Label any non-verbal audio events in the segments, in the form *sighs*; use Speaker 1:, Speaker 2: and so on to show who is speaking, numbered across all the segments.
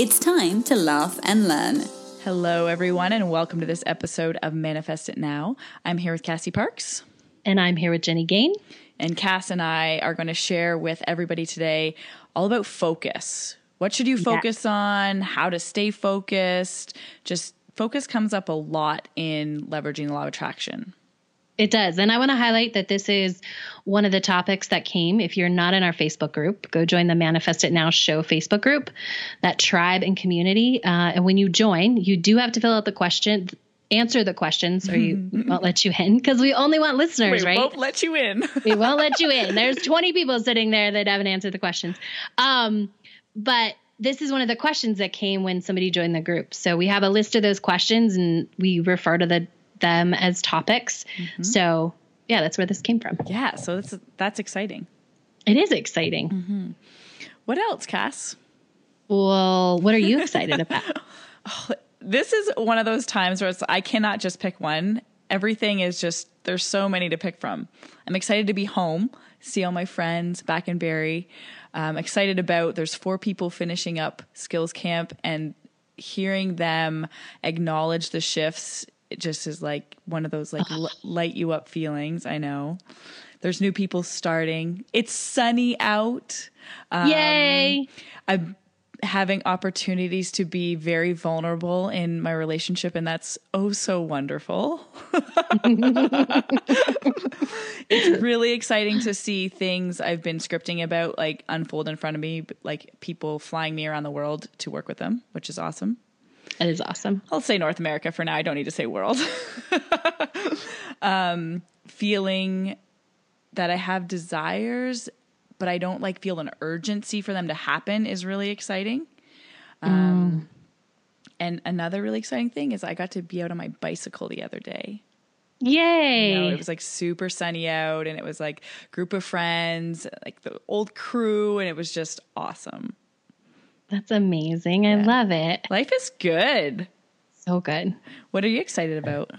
Speaker 1: It's time to laugh and learn.
Speaker 2: Hello, everyone, and welcome to this episode of Manifest It Now. I'm here with Cassie Parks.
Speaker 3: And I'm here with Jenny Gain.
Speaker 2: And Cass and I are going to share with everybody today all about focus. What should you focus yeah. on? How to stay focused? Just focus comes up a lot in leveraging the law of attraction.
Speaker 3: It does. And I want to highlight that this is one of the topics that came. If you're not in our Facebook group, go join the Manifest It Now show Facebook group, that tribe and community. Uh, and when you join, you do have to fill out the question, answer the questions, or you *laughs* won't let you in because we only want listeners,
Speaker 2: we
Speaker 3: right? *laughs*
Speaker 2: We won't let you in.
Speaker 3: we won't let you in. There's 20 people sitting there that haven't answered the questions. Um, but this is one of the questions that came when somebody joined the group. So we have a list of those questions and we refer to the, them as topics. Mm-hmm. So yeah, that's where this came from.
Speaker 2: Yeah, so that's that's exciting.
Speaker 3: It is exciting.
Speaker 2: Mm-hmm. What else, Cass?
Speaker 3: Well, what are you *laughs* excited about?
Speaker 2: oh, this is one of those times where it's I cannot just pick one. Everything is just there's so many to pick from. I'm excited to be home, see all my friends back in Barrie um, excited about. There's four people finishing up skills camp and hearing them acknowledge the shifts. It just is like one of those like l- light you up feelings. I know. There's new people starting. It's sunny out.
Speaker 3: Um, Yay!
Speaker 2: I'm having opportunities to be very vulnerable in my relationship and that's oh so wonderful. *laughs* it's really exciting to see things I've been scripting about like unfold in front of me like people flying me around the world to work with them, which is awesome.
Speaker 3: That is awesome.
Speaker 2: I'll say North America for now. I don't need to say world. *laughs* um, feeling that I have desires but I don't like feel an urgency for them to happen is really exciting. Um, mm. And another really exciting thing is I got to be out on my bicycle the other day.
Speaker 3: Yay!
Speaker 2: You know, it was like super sunny out, and it was like group of friends, like the old crew, and it was just awesome.
Speaker 3: That's amazing. I love it.
Speaker 2: Life is good.
Speaker 3: So good.
Speaker 2: What are you excited about?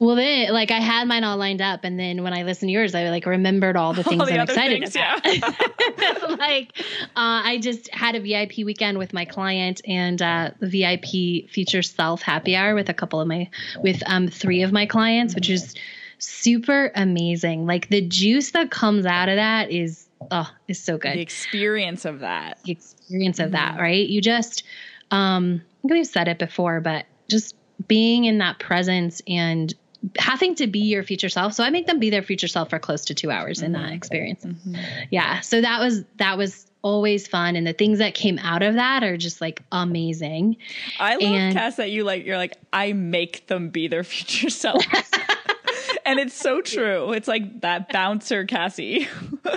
Speaker 3: Well, then, like I had mine all lined up, and then when I listened to yours, I like remembered all the things all the I'm excited things, about. Yeah. *laughs* like, uh, I just had a VIP weekend with my client and uh, the VIP future self happy hour with a couple of my, with um, three of my clients, which is super amazing. Like the juice that comes out of that is, oh, is so good.
Speaker 2: The experience of that.
Speaker 3: The experience of that, right? You just, um, I think we've said it before, but just being in that presence and having to be your future self. So I make them be their future self for close to two hours mm-hmm. in that mm-hmm. experience. Mm-hmm. Yeah. So that was, that was always fun. And the things that came out of that are just like amazing.
Speaker 2: I love and, Cass that you like, you're like, I make them be their *laughs* future self. *laughs* and it's so true. It's like that bouncer Cassie. *laughs*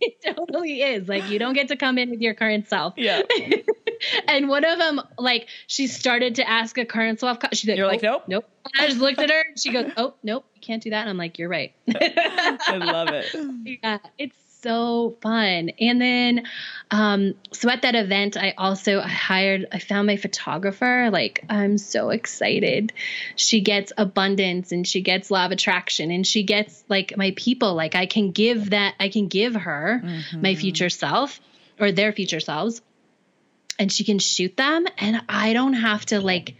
Speaker 3: it totally is. Like you don't get to come in with your current self.
Speaker 2: Yeah. *laughs*
Speaker 3: and one of them, like, she started to ask a current self. She's like,
Speaker 2: You're like, nope,
Speaker 3: nope. And I just looked at her. and She goes, oh, nope, you can't do that. And I'm like, you're right. *laughs*
Speaker 2: I love it. *laughs*
Speaker 3: Yeah, it's so fun. And then, um, so at that event, I also hired, I found my photographer. Like, I'm so excited. She gets abundance and she gets law of attraction and she gets like my people. Like, I can give that, I can give her mm-hmm. my future self or their future selves and she can shoot them and I don't have to like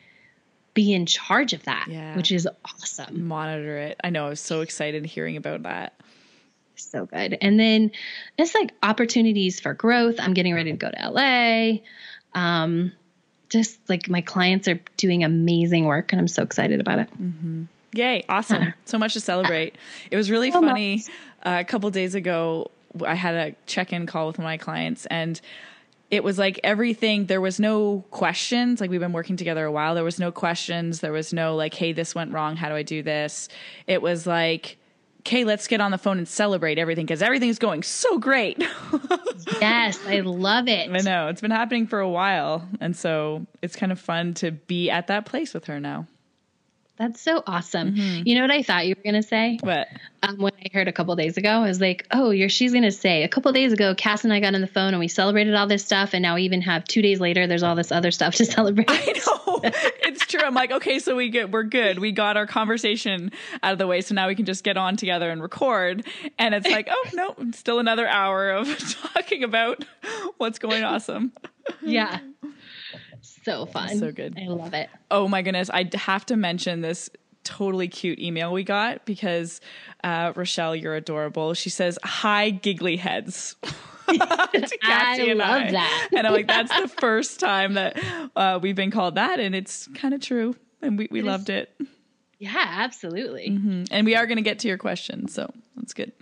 Speaker 3: be in charge of that, yeah. which is awesome.
Speaker 2: Monitor it. I know. I was so excited hearing about that.
Speaker 3: So good. And then it's like opportunities for growth. I'm getting ready to go to LA. Um, just like my clients are doing amazing work and I'm so excited about it.
Speaker 2: Mm-hmm. Yay. Awesome. Uh, so much to celebrate. It was really so funny. Uh, a couple days ago, I had a check in call with one of my clients and it was like everything there was no questions like we've been working together a while there was no questions there was no like hey this went wrong how do i do this it was like okay, let's get on the phone and celebrate everything because everything's going so great. *laughs*
Speaker 3: yes, I love it.
Speaker 2: I know it's been happening for a while. And so it's kind of fun to be at that place with her now.
Speaker 3: That's so awesome. Mm-hmm. You know what I thought you were going to say?
Speaker 2: What?
Speaker 3: Um, when I heard a couple days ago, I was like, oh, you're, she's going to say, a couple days ago, Cass and I got on the phone and we celebrated all this stuff. And now we even have two days later, there's all this other stuff to *laughs* celebrate.
Speaker 2: I know. *laughs* it's true. I'm like, okay, so we get, we're good. We got our conversation out of the way. So now we can just get on together and record. And it's like, oh, no, still another hour of *laughs* talking about what's going awesome.
Speaker 3: Yeah so fun.
Speaker 2: So good.
Speaker 3: I love it.
Speaker 2: Oh my goodness. I have to mention this totally cute email we got because uh, Rochelle, you're adorable. She says, Hi, giggly heads. *laughs*
Speaker 3: I love I. that.
Speaker 2: and I'm like, that's the first time that uh, we've been called that. And it's kind of true. And we, we loved it.
Speaker 3: Yeah, absolutely.
Speaker 2: Mm-hmm. And we are going to get to your question. So that's good.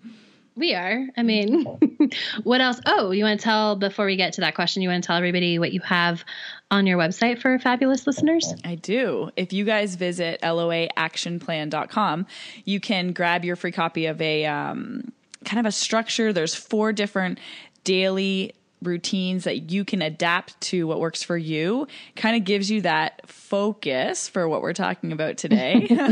Speaker 3: We are. I mean, *laughs* what else? Oh, you want to tell before we get to that question, you want to tell everybody what you have on your website for fabulous listeners?
Speaker 2: I do. If you guys visit loaactionplan.com, you can grab your free copy of a um, kind of a structure. There's four different daily routines that you can adapt to what works for you kind of gives you that focus for what we're talking about today *laughs*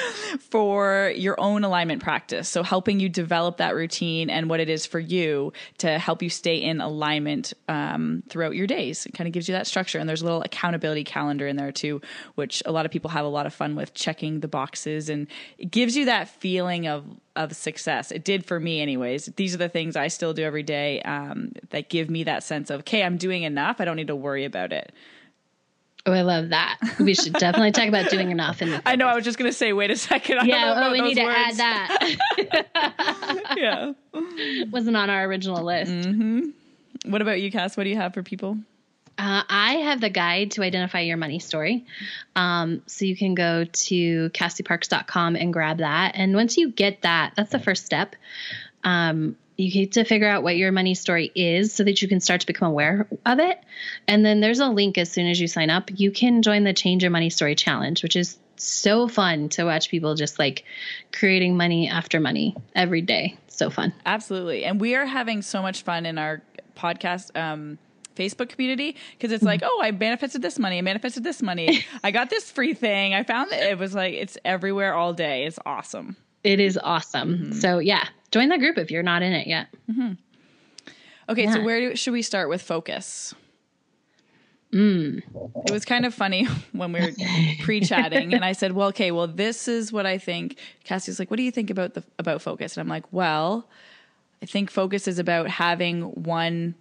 Speaker 2: *laughs* for your own alignment practice. So helping you develop that routine and what it is for you to help you stay in alignment um, throughout your days. It kind of gives you that structure. And there's a little accountability calendar in there too which a lot of people have a lot of fun with checking the boxes and it gives you that feeling of of success. It did for me, anyways. These are the things I still do every day um, that give me that sense of, okay, I'm doing enough. I don't need to worry about it.
Speaker 3: Oh, I love that. We should definitely talk about doing enough. In the *laughs*
Speaker 2: I know. I was just going to say, wait a second. I
Speaker 3: yeah. Oh, we need
Speaker 2: words.
Speaker 3: to add that. *laughs* *laughs*
Speaker 2: yeah.
Speaker 3: Wasn't on our original list.
Speaker 2: Mm-hmm. What about you, Cass? What do you have for people?
Speaker 3: Uh, I have the guide to identify your money story. Um, so you can go to cassieparks.com and grab that. And once you get that, that's the first step. Um, you get to figure out what your money story is so that you can start to become aware of it. And then there's a link as soon as you sign up. You can join the Change Your Money Story Challenge, which is so fun to watch people just like creating money after money every day. So fun.
Speaker 2: Absolutely. And we are having so much fun in our podcast. Um, Facebook community because it's like, oh, I manifested this money, I manifested this money, I got this free thing. I found that it was like it's everywhere all day. It's awesome.
Speaker 3: It is awesome. Mm-hmm. So yeah, join that group if you're not in it yet.
Speaker 2: Mm-hmm. Okay, yeah. so where do, should we start with focus?
Speaker 3: Mm.
Speaker 2: It was kind of funny *laughs* when we were pre-chatting, and I said, "Well, okay, well, this is what I think." Cassie's like, "What do you think about the about focus?" And I'm like, "Well, I think focus is about having one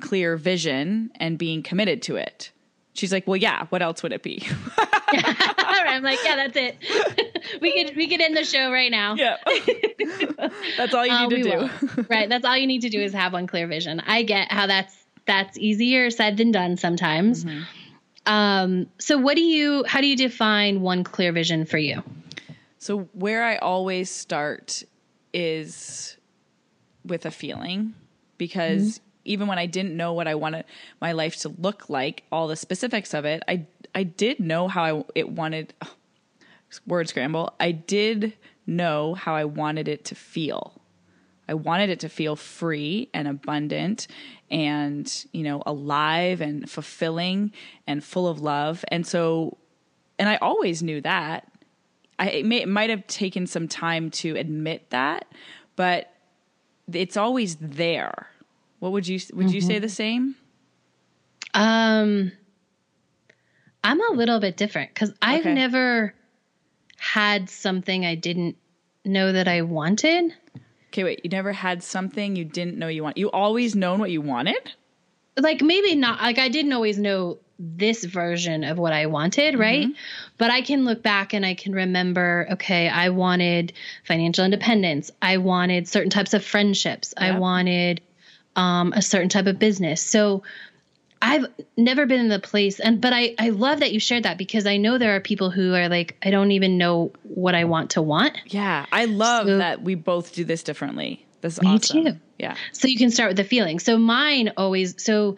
Speaker 2: clear vision and being committed to it. She's like, well, yeah. What else would it be? *laughs*
Speaker 3: I'm like, yeah, that's it. *laughs* we could we could end the show right now.
Speaker 2: Yeah, *laughs* that's all you uh, need uh, to
Speaker 3: do. right, that's all you need to do is have one clear vision. I get how that's that's easier said than done sometimes. Mm-hmm. Um, so, what do you? How do you define one clear vision for you?
Speaker 2: So, where I always start is with a feeling because mm-hmm even when I didn't know what I wanted my life to look like, all the specifics of it, I I did know how I it wanted. Oh, word scramble. I did know how I wanted it to feel. I wanted it to feel free and abundant and, you know, alive and fulfilling and full of love. And so, and I always knew that. I, it, may, it might have taken some time to admit that, but it's always there. What would you would mm-hmm. you say mm-hmm. the same?
Speaker 3: Um I'm a little bit different cuz I've okay. never had something I didn't know that I wanted.
Speaker 2: Okay, wait. You never had something you didn't know you want. You always known what you wanted?
Speaker 3: Like maybe not like I didn't always know this version of what I wanted, mm-hmm. right? But I can look back and I can remember, okay, I wanted financial independence. I wanted certain types of friendships. Yep. I wanted um, a certain type of business. So I've never been in the place and but I I love that you shared that because I know there are people who are like I don't even know what I want to want.
Speaker 2: Yeah, I love so, that we both do this differently. This is me awesome. too. Yeah.
Speaker 3: So you can start with the feeling. So mine always so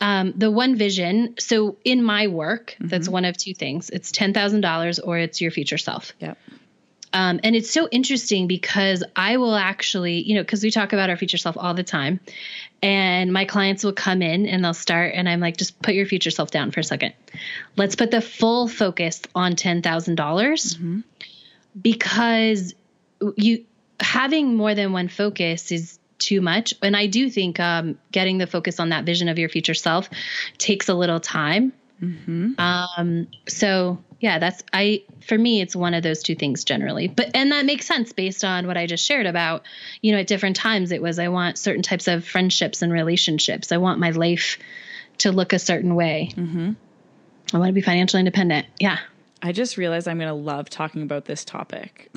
Speaker 3: um, the one vision. So in my work, mm-hmm. that's one of two things. It's ten thousand dollars or it's your future self.
Speaker 2: Yep.
Speaker 3: Um, and it's so interesting because I will actually, you know, because we talk about our future self all the time. And my clients will come in and they'll start, and I'm like, just put your future self down for a second. Let's put the full focus on $10,000 because you having more than one focus is too much. And I do think um, getting the focus on that vision of your future self takes a little time. Um, so yeah, that's I for me it's one of those two things generally. But and that makes sense based on what I just shared about, you know, at different times it was I want certain types of friendships and relationships. I want my life to look a certain way. Mm-hmm. I want to be financially independent. Yeah.
Speaker 2: I just realized I'm going to love talking about this topic.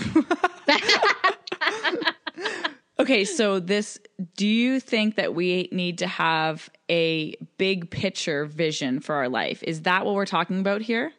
Speaker 2: *laughs* okay, so this do you think that we need to have a big picture vision for our life? Is that what we're talking about here?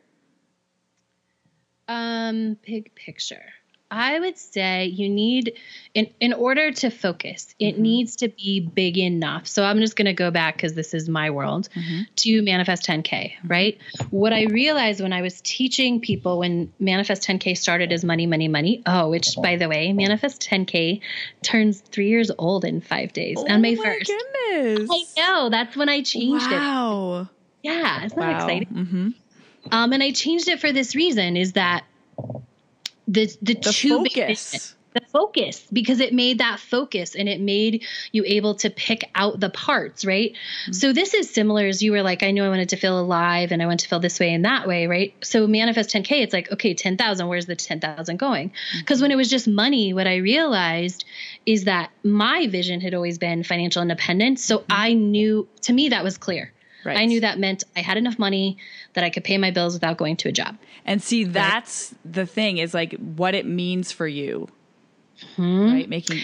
Speaker 3: Um, big picture. I would say you need in in order to focus, it needs to be big enough. So I'm just going to go back cuz this is my world to manifest 10k, right? What I realized when I was teaching people when manifest 10k started as money money money. Oh, which by the way, manifest 10k turns 3 years old in 5 days on May 1st.
Speaker 2: goodness.
Speaker 3: I know, that's when I changed it.
Speaker 2: Wow.
Speaker 3: Yeah, isn't that
Speaker 2: Wow.
Speaker 3: exciting?
Speaker 2: hmm
Speaker 3: Um, and I changed it for this reason is that the the,
Speaker 2: The
Speaker 3: two big
Speaker 2: focus.
Speaker 3: things- the focus because it made that focus and it made you able to pick out the parts, right?
Speaker 2: Mm-hmm.
Speaker 3: So this is similar as you were like, I knew I wanted to feel alive and I want to feel this way and that way, right? So manifest 10K, it's like, okay, 10,000, where's the 10,000 going?
Speaker 2: Mm-hmm.
Speaker 3: Because when it was just money, what I realized is that my vision had always been financial independence. So I knew, to me, that was clear.
Speaker 2: Mm-hmm. Right.
Speaker 3: I knew that meant I had enough money that I could pay my bills without going to a job.
Speaker 2: And see, that's the thing is like what it means for you.
Speaker 3: Hmm?
Speaker 2: Right? Making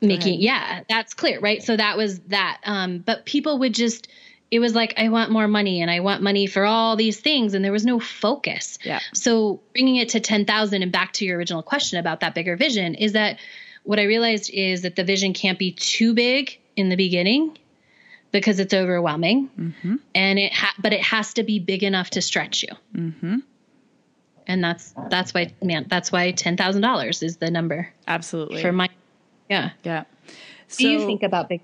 Speaker 3: Making yeah, that's clear, right? So that was that. Um, but people would just it was like I want more money and I want money for all these things and there was no focus.
Speaker 2: Yeah.
Speaker 3: So bringing it to 10,000 and back to your original question about that bigger vision is that what I realized is that the vision can't be too big in the beginning because it's overwhelming and it ha- but it has to be big enough to stretch you. Mm-hmm. And that's that's why man that's why ten thousand dollars is the number
Speaker 2: absolutely.
Speaker 3: for my yeah.
Speaker 2: yeah.
Speaker 3: What do you think about big?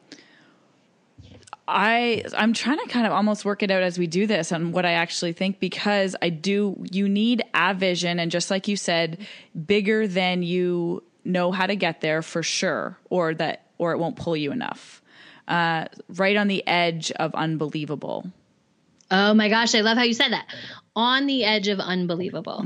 Speaker 2: I I'm trying to kind of almost work it out as we do this on what I actually think because I do you need a vision and just like you said bigger than you know how to get there for sure or that or it won't pull you enough. Uh, right on the edge of unbelievable.
Speaker 3: Oh my gosh, I love how you said that. On the edge of unbelievable.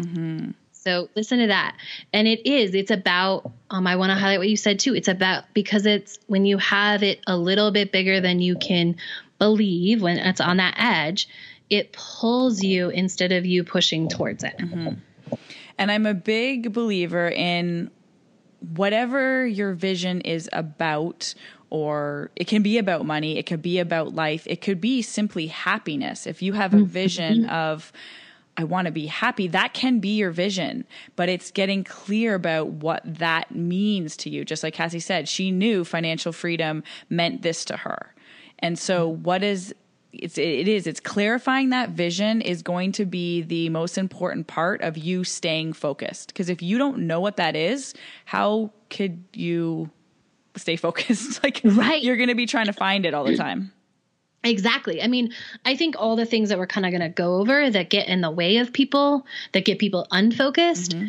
Speaker 3: So listen to that. And it is, it's about, um, I want to highlight what you said too. It's about because it's when you have it a little bit bigger than you can believe, when it's on that edge, it pulls you instead of you pushing towards it.
Speaker 2: And I'm a big believer in whatever your vision is about, or it can be about money, it could be about life, it could be simply happiness. If you have a mm-hmm. vision of, I want to be happy, that can be your vision, but it's getting clear about what that means to you. Just like Cassie said, she knew financial freedom meant this to her. And so, what is it's it is it's clarifying that vision is going to be the most important part of you staying focused because if you don't know what that is how could you stay focused. *laughs* Like
Speaker 3: Right.
Speaker 2: you're going to be trying to find it all the mm. time.
Speaker 3: Exactly. I mean, I think all the things that we're kind of going to go over that get in the way of people, that get people unfocused, mm-hmm.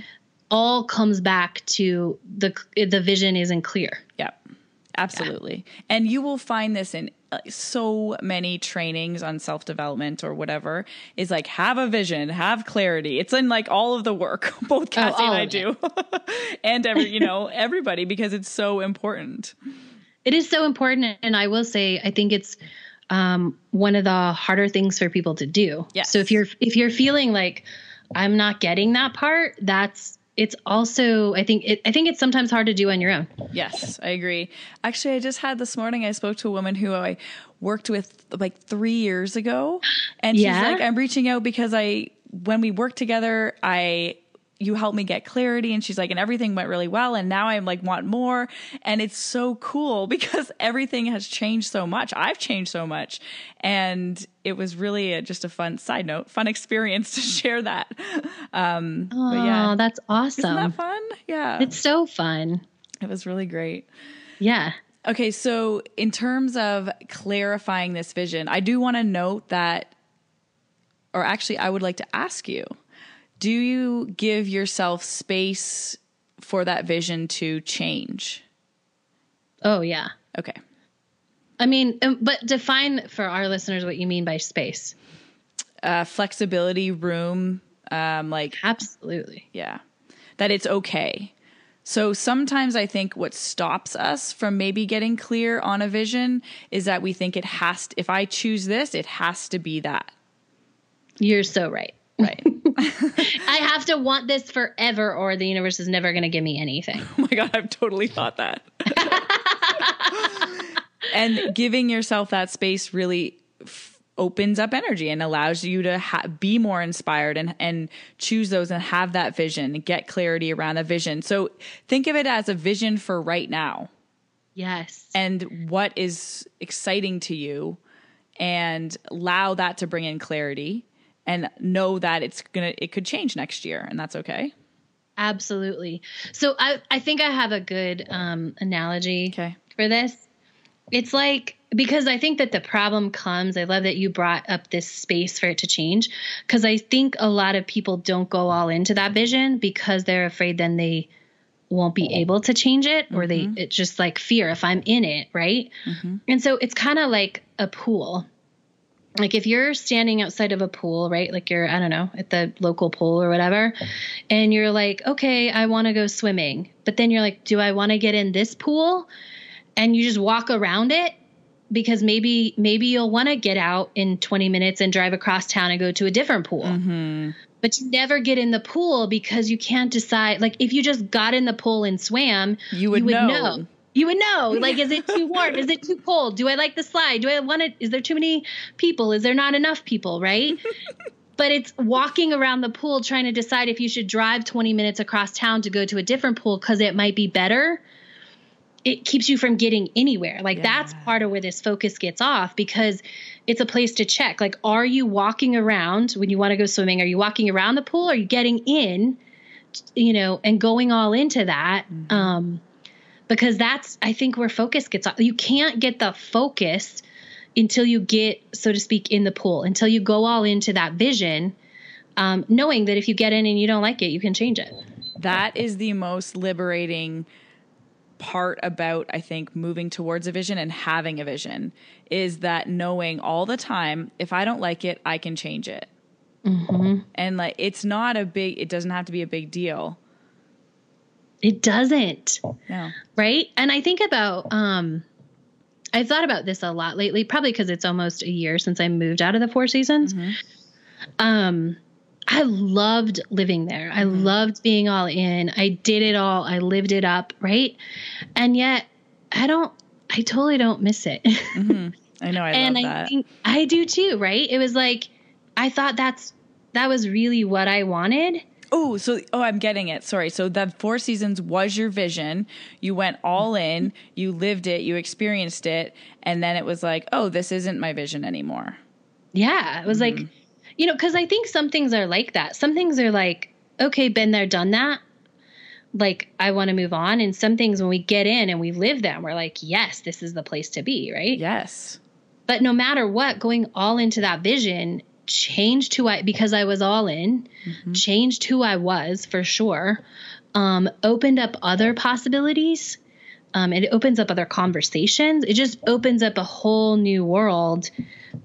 Speaker 3: all comes back to the the vision isn't clear.
Speaker 2: yeah absolutely. And you will find this in so many trainings on self-development or whatever is like have a vision have clarity it's in like all of the work *laughs* both cassie
Speaker 3: all
Speaker 2: and i do *laughs* and every you know everybody because it's so important
Speaker 3: It is so important, and I will say, I think it's um, one of the harder things for people to do.
Speaker 2: Yes.
Speaker 3: So if you're if you're feeling like I'm not getting that part, that's it's also I think it, I think it's sometimes hard to do on your own.
Speaker 2: Yes, I agree. Actually, I just had this morning, I spoke to a woman who I worked with like three years ago. And she's like, I'm reaching out because I, when we worked together, I you helped me get clarity. And she's like and everything went really well. And now i'm like want more. And it's so cool *laughs* because everything has changed so much. I've changed so much. And it was really a, just a fun side note fun *laughs* experience to share that. *laughs* Um
Speaker 3: oh yeah. that's awesome
Speaker 2: Isn't that fun? Yeah.
Speaker 3: It's so fun.
Speaker 2: It was really great.
Speaker 3: Yeah.
Speaker 2: Okay so in terms of clarifying this vision i do want to note that or actually i would like to ask you do you give yourself space for that vision to change?
Speaker 3: Oh, yeah.
Speaker 2: Okay.
Speaker 3: I mean, um, but define for our listeners what you mean by space.
Speaker 2: Uh, flexibility, room, um, like.
Speaker 3: Absolutely.
Speaker 2: Yeah. That it's okay. So sometimes I think what stops us from maybe getting clear on a vision is that we think it has to, if I choose this, it has to be that.
Speaker 3: You're so right.
Speaker 2: Right. *laughs* *laughs*
Speaker 3: I have to want this forever, or the universe is never going to give me anything. *laughs*
Speaker 2: Oh my God, I've totally thought that. *laughs* and giving yourself that space really f- opens up energy and allows you to ha- be more inspired and, and choose those and have that vision and get clarity around a vision. So think of it as a vision for right now.
Speaker 3: Yes.
Speaker 2: And what is exciting to you and allow that to bring in clarity and know that it's gonna it could change next year and that's okay?
Speaker 3: Absolutely. So i i think i have a good um analogy
Speaker 2: okay.
Speaker 3: for this. It's like because i think that the problem comes i love that you brought up this space for it to change because i think a lot of people don't go all into that vision because they're afraid then they won't be able to change it or mm-hmm. they it's just like fear if i'm in it right? Mm-hmm. and so it's kind of like a pool like if you're standing outside of a pool, right? Like you're, I don't know, at the local pool or whatever, and you're like, okay, I want to go swimming. But then you're like, do I want to get in this pool? And you just walk around it because maybe maybe you'll want to get out in 20 minutes and drive across town and go to a different pool. Mm-hmm. But you never get in the pool because you can't decide. Like if you just got in the pool and swam,
Speaker 2: you would, you would know. know
Speaker 3: you would know. *laughs* Like, is it too warm? is it too cold? Do I like the slide? Do I want it? Is there too many people? Is there not enough people? Right. *laughs* but it's walking around the pool trying to decide if you should drive 20 minutes across town to go to a different pool because it might be better. It keeps you from getting anywhere. Like, yeah. that's part of where this focus gets off because it's a place to check. Like, are you walking around when you want to go swimming? Are you walking around the pool? Are you getting in, you know, and going all into that? Mm-hmm. Um, because that's I think where focus gets off. You can't get the focus until you get, so to speak, in the pool, until you go all into that vision, um, knowing that if you get in and you don't like it, you can change it.
Speaker 2: That is the most liberating part about I think moving towards a vision and having a vision is that knowing all the time if I don't like it, I can change it. Mm-hmm. And like it's not a big it doesn't have to be a big deal
Speaker 3: it doesn't.
Speaker 2: No.
Speaker 3: Right? And I think about um I've thought about this a lot lately, probably because it's almost a year since I moved out of the Four Seasons. Mm-hmm. Um I loved living there. I mm-hmm. loved being all in. I did it all. I lived it up, right? And yet I don't I totally don't miss it. *laughs*
Speaker 2: Mm-hmm. I know I and love that. I think
Speaker 3: I do too, right? It was like I thought that's that was really what I wanted
Speaker 2: Oh, so oh, I'm getting it. Sorry. So the Four Seasons was your vision. You went all in. You lived it. You experienced it, and then it was like, oh, this isn't my vision anymore.
Speaker 3: Yeah, it was mm-hmm. like, you know, because I think some things are like that. Some things are like, okay, been there, done that. Like I want to move on, and some things when we get in and we live them, we're like, yes, this is the place to be, right?
Speaker 2: Yes.
Speaker 3: But no matter what, going all into that vision changed who I because I was all in, mm-hmm. changed who I was for sure. Um, opened up other possibilities. Um, it opens up other conversations. It just opens up a whole new world,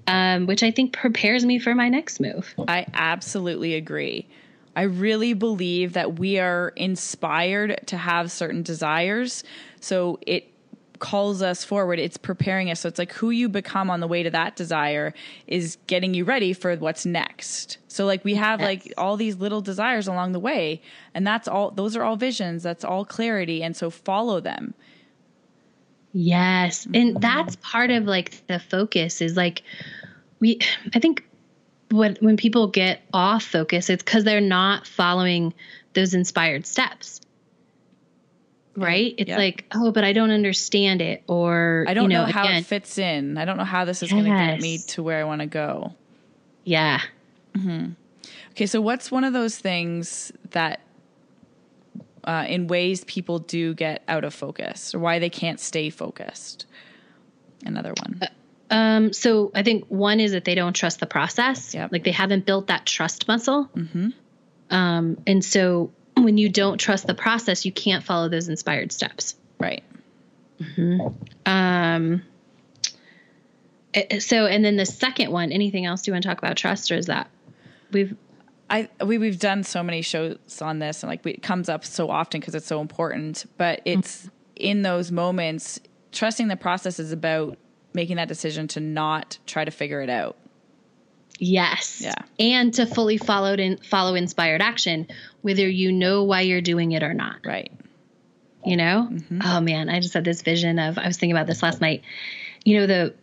Speaker 3: um, which I think prepares me for my next move.
Speaker 2: I absolutely agree. I really believe that we are inspired to have certain desires. So it calls us forward. It's preparing us. So it's like who you become on the way to that desire is getting you ready for what's next. So like we have yes. like all these little desires along the way, and that's all. Those are all visions. That's all clarity, and so follow them.
Speaker 3: Yes, and mm-hmm. that's part of like the focus is like we. I think when when people get off focus, it's because they're not following those inspired steps. Right? It's
Speaker 2: Yep.
Speaker 3: like, oh, but I don't understand it. Or
Speaker 2: I don't
Speaker 3: you know,
Speaker 2: know, how
Speaker 3: again,
Speaker 2: it fits in. I don't know how this is going to get me to where I want to go.
Speaker 3: Yeah.
Speaker 2: Okay, so what's one of those things that, uh, in ways people do get out of focus, or why they can't stay focused? Another one.
Speaker 3: Um, so I think one is that they don't trust the process.
Speaker 2: Yep.
Speaker 3: Like they haven't built that trust muscle. Mm-hmm. Um, and so when you don't trust the process, you can't follow those inspired steps.
Speaker 2: right. Hmm.
Speaker 3: Um, eh, so, and then the second one, anything else do you want to talk about trust or is that we've,
Speaker 2: I we we've done so many shows on this, and like we, it comes up so often because it's so important. But it's in those moments, trusting the process is about making that decision to not try to figure it out.
Speaker 3: Yes.
Speaker 2: Yeah.
Speaker 3: And to fully follow in, follow inspired action, whether you know why you're doing it or not.
Speaker 2: Right.
Speaker 3: you know
Speaker 2: Mm-hmm.
Speaker 3: oh man i just had this vision of i was thinking about this last night you know the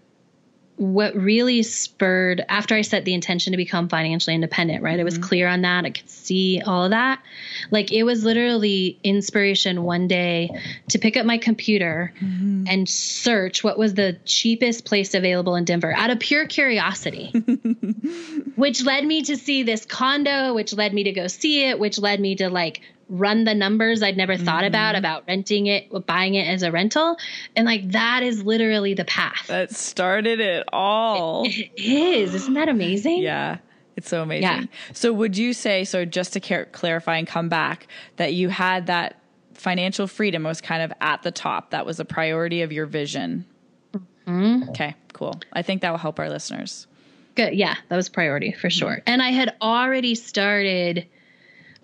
Speaker 3: what really spurred after i set the intention to become financially independent right? I was mm-hmm. clear on that. I could see all of that. Like it was literally inspiration one day to pick up my computer mm-hmm. and search what was the cheapest place available in denver out of pure curiosity. *laughs* Which led me to see this condo, which led me to go see it, which led me to like run the numbers I'd never thought about about renting it, buying it as a rental. And like that is literally the path.
Speaker 2: That started it all.
Speaker 3: It is. Isn't that amazing?
Speaker 2: Yeah. It's so amazing.
Speaker 3: Yeah.
Speaker 2: So, would you say, so just to clar- clarify and come back, that you had that financial freedom was kind of at the top? That was a priority of your vision?
Speaker 3: Mm-hmm.
Speaker 2: Okay, cool. I think that will help our listeners.
Speaker 3: Good. Yeah, that was priority for sure. And I had already started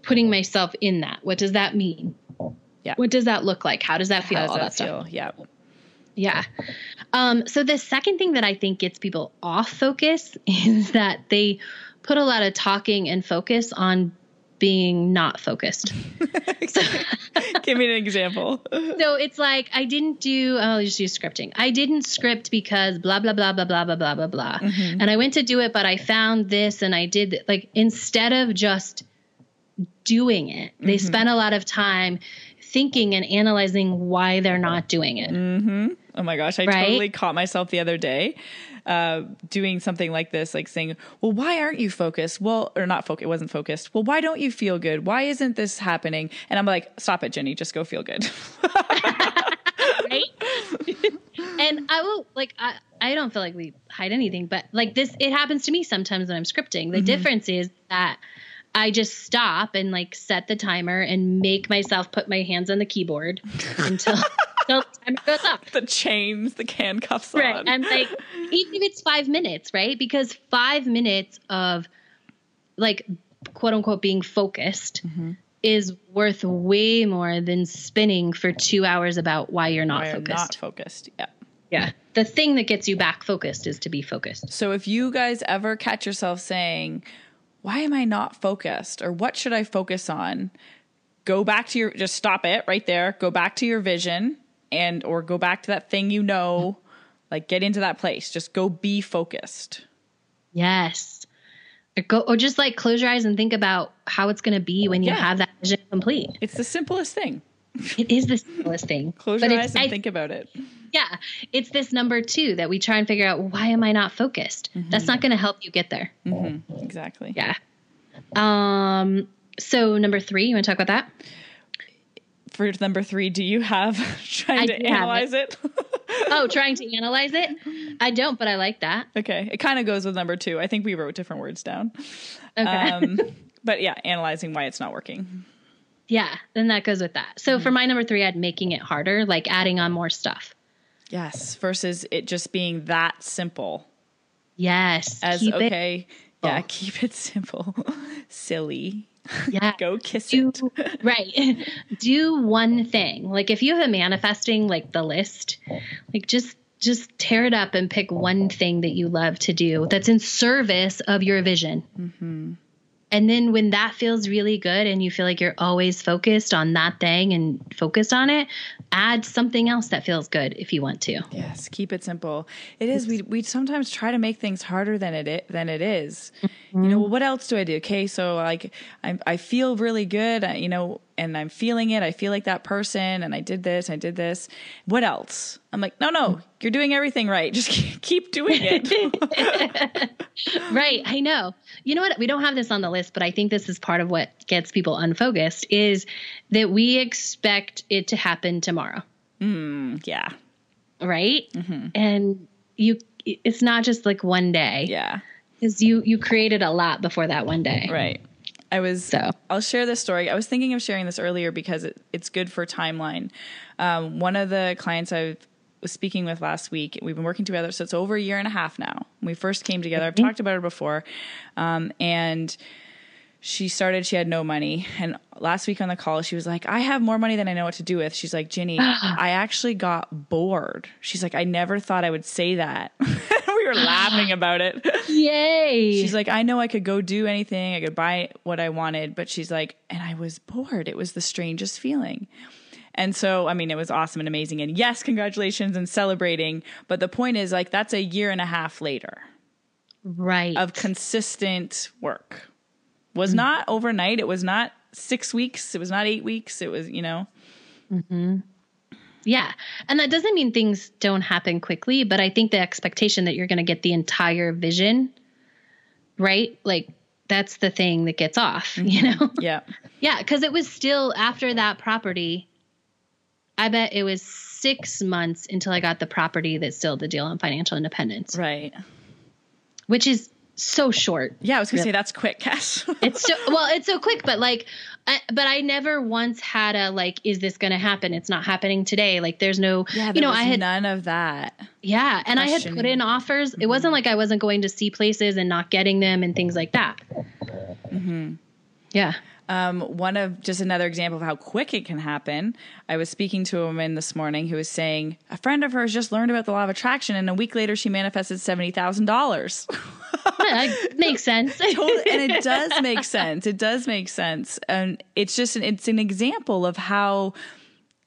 Speaker 3: putting myself in that. What does that mean?
Speaker 2: Yeah.
Speaker 3: What does that look like? How does that feel?
Speaker 2: How does
Speaker 3: all
Speaker 2: that
Speaker 3: that stuff.
Speaker 2: feel? Yeah.
Speaker 3: Yeah. Um, so the second thing that I think gets people off focus *laughs* is that they put a lot of talking and focus on being not focused. *laughs* *laughs*
Speaker 2: Give me an example.
Speaker 3: so it's like I didn't do I'll just use scripting. I didn't script because blah blah blah blah blah blah blah blah blah. And I went to do it, but I found this and I did like instead of just doing it, they spent a lot of time thinking and analyzing why they're not doing it. Mm-hmm.
Speaker 2: Oh my gosh, I
Speaker 3: Right?
Speaker 2: totally caught myself the other day uh, doing something like this, like saying, Well, why aren't you focused? Well, or not focused, it wasn't focused. Well, why don't you feel good? Why isn't this happening? And I'm like, Stop it, Jenny, just go feel good. *laughs*
Speaker 3: right? and I will like I I don't feel like we hide anything, but like this it happens to me sometimes when I'm scripting. The difference is that I just stop and like set the timer and make myself put my hands on the keyboard until *laughs* until the timer goes off.
Speaker 2: the chains, the handcuffs
Speaker 3: Right.
Speaker 2: on.
Speaker 3: And like even if it's five minutes, right? Because five minutes of like quote unquote being focused mm-hmm. is worth way more than spinning for two hours about why you're not
Speaker 2: why I'm
Speaker 3: focused.
Speaker 2: not focused. Yeah.
Speaker 3: Yeah. The thing that gets you back focused is to be focused.
Speaker 2: So if you guys ever catch yourself saying, Why am I not focused? Or what should I focus on? Go back to your just stop it right there. Go back to your vision and or go back to that thing you know. Like get into that place. Just go be focused.
Speaker 3: Yes. Or go or just like close your eyes and think about how it's gonna be when you
Speaker 2: Yeah.
Speaker 3: have that vision complete.
Speaker 2: It's the simplest thing.
Speaker 3: It is the simplest thing.
Speaker 2: Close
Speaker 3: But
Speaker 2: your eyes and
Speaker 3: I-
Speaker 2: think about it.
Speaker 3: Yeah. It's this number two that we try and figure out why am I not focused? That's not gonna help you get there.
Speaker 2: Exactly.
Speaker 3: Yeah. Um so number three, you wanna talk about that?
Speaker 2: For number three, do you have *laughs* trying
Speaker 3: I
Speaker 2: to analyze it? *laughs*
Speaker 3: Oh, trying to analyze it? I don't, but I like that.
Speaker 2: okay. It kind of goes with number two. I think we wrote different words down.
Speaker 3: Okay.
Speaker 2: Um, *laughs* but yeah, analyzing why it's not working.
Speaker 3: Yeah, then that goes with that. So for my number three, I'd making it harder, like adding on more stuff.
Speaker 2: Yes, versus it just being that simple
Speaker 3: Yes.
Speaker 2: as
Speaker 3: keep it-
Speaker 2: okay. yeah, keep it simple. *laughs* Silly.
Speaker 3: yeah. *laughs*
Speaker 2: Go kiss
Speaker 3: do
Speaker 2: it. *laughs*
Speaker 3: right do one thing like if you have a manifesting like the list like just just tear it up and pick one thing that you love to do that's in service of your vision
Speaker 2: Mm-hmm.
Speaker 3: And then when that feels really good and you feel like you're always focused on that thing and focused on it, add something else that feels good if you want to.
Speaker 2: Yes, keep it simple. It is we we sometimes try to make things harder than it than it is. You know, mm-hmm. well, what else do I do? Okay, so like I I feel really good, you know, and I'm feeling it. I feel like that person and I did this, I did this. What else? I'm like, "No, no, you're doing everything right. *laughs* Just keep doing it." *laughs* *laughs*
Speaker 3: Right, I know. You know what? We don't have this on the list, but I think this is part of what gets people unfocused is that we expect it to happen tomorrow, mm,
Speaker 2: yeah.
Speaker 3: right? Mm-hmm. And you it's not just like one day.
Speaker 2: Yeah.
Speaker 3: Cuz you you created a lot before that one day.
Speaker 2: Right. I was.
Speaker 3: So.
Speaker 2: I'll share this story. I was thinking of sharing this earlier because it, it's good for timeline. Um, one of the clients I was speaking with last week, we've been working together, so it's over a year and a half now. We first came together. I've talked about her before, um, and she started. She had no money, and last week on the call, she was like, "I have more money than I know what to do with." She's like, "Ginny, *sighs* I actually got bored." She's like, "I never thought I would say that." *laughs* we were laughing *gasps* about it.
Speaker 3: Yay.
Speaker 2: She's like, I know I could go do anything, I could buy what I wanted, but she's like, and I was bored. It was the strangest feeling. And so, I mean, it was awesome and amazing. And yes, congratulations and celebrating. But the point is, like, that's a year and a half later
Speaker 3: right.
Speaker 2: of consistent work. Was mm-hmm. not overnight. It was not six weeks. It was not eight weeks. It was, you know, mm-hmm.
Speaker 3: Yeah. And that doesn't mean things don't happen quickly, but I think the expectation that you're going to get the entire vision, right? Like that's the thing that gets off, you mm-hmm. know? *laughs*
Speaker 2: yeah.
Speaker 3: yeah. Cause it was still after that property, I bet it was six months until I got the property that sealed the deal on financial independence,
Speaker 2: Right.
Speaker 3: which is so short.
Speaker 2: Yeah, I was to say that's quick, Cass. *laughs*
Speaker 3: It's so well, it's so quick, but like, I, but I never once had a like, is this to happen? It's not happening today. Like, there's no,
Speaker 2: yeah,
Speaker 3: you know, I had
Speaker 2: none of that.
Speaker 3: Yeah, and I had put in offers. It wasn't like I wasn't going to see places and not getting them and things like that. Mm-hmm. Yeah.
Speaker 2: Um, one of just another example of how quick it can happen. I was speaking to a woman this morning who was saying a friend of hers just learned about the law of attraction, and a week later she manifested seventy thousand dollars.
Speaker 3: That makes sense. *laughs*
Speaker 2: and it *laughs* does make sense. It does make sense, and it's just an, it's an example of how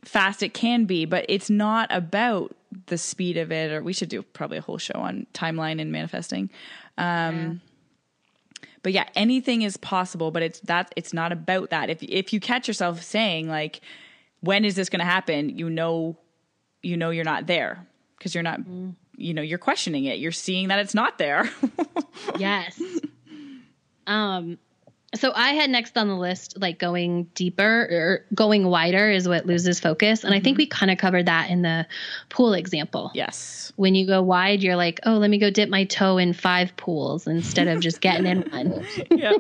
Speaker 2: fast it can be. But it's not about the speed of it. Or we should do probably a whole show on timeline and manifesting. Um, But yeah, anything is possible. But it's that it's not about that. If if you catch yourself saying like, "When is this going to happen?" You know, you know you're not there because you're not. You know, you're questioning it. You're seeing that it's not there. *laughs*
Speaker 3: yes. Um so I had next on the list like going deeper or going wider is what loses focus and I think we kind of covered that in the pool example.
Speaker 2: yes.
Speaker 3: When you go wide you're like, "Oh, let me go dip my toe in five pools instead of just getting in one." *laughs*
Speaker 2: yeah.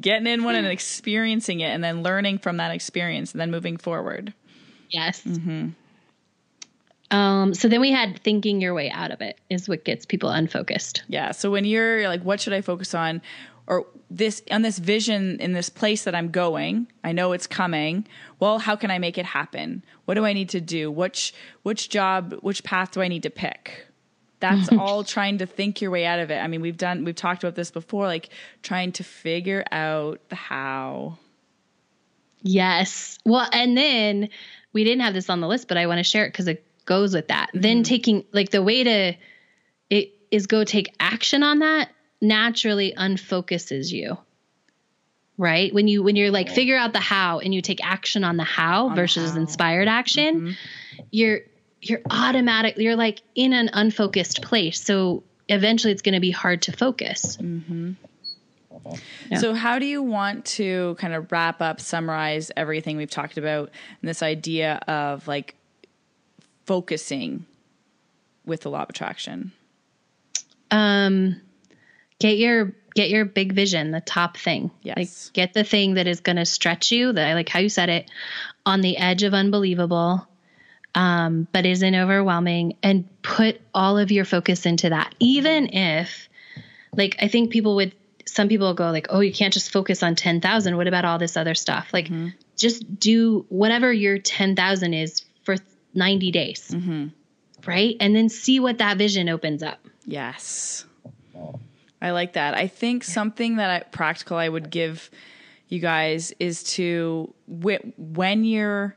Speaker 2: Getting in one and experiencing it and then learning from that experience and then moving forward.
Speaker 3: Yes. Um, so then we had thinking your way out of it is what gets people unfocused.
Speaker 2: Yeah. So when you're like, what should I focus on? Or this on this vision in this place that I'm going, I know it's coming. Well, how can I make it happen? What do I need to do? Which which job, which path do I need to pick? That's *laughs* all trying to think your way out of it. I mean, we've done we've talked about this before, like trying to figure out the how.
Speaker 3: Yes. Well, and then we didn't have this on the list, but I want to share it because it goes with that. Then mm-hmm. taking like the way to it is go take action on that naturally unfocuses you. Right? When you when you're like figure out the how and you take action on the how versus
Speaker 2: how.
Speaker 3: inspired action, you're you're automatic you're like in an unfocused place. So eventually it's going to be hard to focus. Yeah.
Speaker 2: So, how do you want to kind of wrap up, summarize everything we've talked about, and this idea of like focusing with the law of attraction?
Speaker 3: um get your get your big vision the top thing.
Speaker 2: Yes.
Speaker 3: like get the thing that is going to stretch you that i like how you said it on the edge of unbelievable um but isn't overwhelming and put all of your focus into that. Even if like i think people would some people go like oh you can't just focus on 10,000 what about all this other stuff? Like just do whatever your 10,000 is for 90 days. Right? And then see what that vision opens up.
Speaker 2: Yes. I like that. I think something that I, practical I would give you guys is to when you're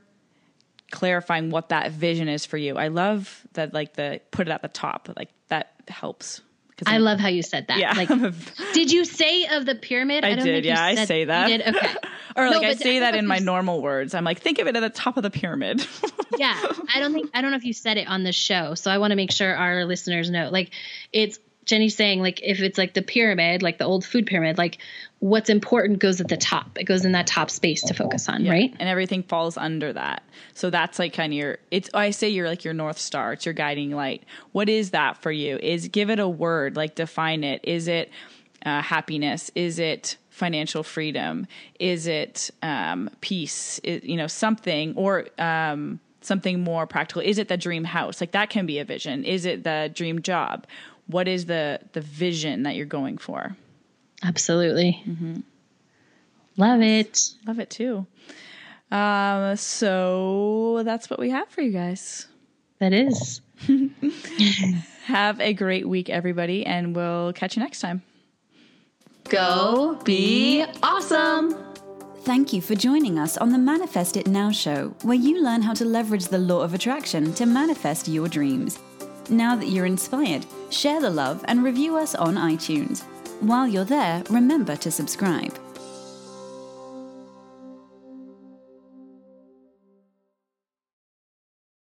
Speaker 2: clarifying what that vision is for you. I love that like the put it at the top. Like that helps.
Speaker 3: I love how you said that. Yeah. Like, *laughs* did you say of the pyramid?
Speaker 2: I, I did. yeah, I say that.
Speaker 3: You did. Okay. *laughs*
Speaker 2: or like no, I say that in my normal words. I'm like, think of it at the top of the pyramid. *laughs*
Speaker 3: yeah, I don't think I don't know if you said it on the show, so I want to make sure our listeners know. Like, it's Jenny's saying like if it's like the pyramid, like the old food pyramid, like what's important goes at the top. It goes in that top space to focus on, yeah. right?
Speaker 2: And everything falls under that. So that's like kind of your it's I say you're like your north star, it's your guiding light. What is that for you? Is give it a word, like define it. Is it uh, happiness? Is it financial freedom? Is it um, peace? Is, you know, something or um, something more practical? Is it the dream house? Like that can be a vision. Is it the dream job? What is the the vision that you're going for?
Speaker 3: Absolutely. Mm-hmm. love it.
Speaker 2: Love it too. Um, so that's what we have for you guys.
Speaker 3: That is. *laughs*
Speaker 2: Have a great week everybody and we'll catch you next time.
Speaker 1: Go be awesome. Thank you for joining us on the Manifest It Now show, where you learn how to leverage the law of attraction to manifest your dreams. Now that you're inspired, share the love and review us on iTunes. While you're there, remember to subscribe.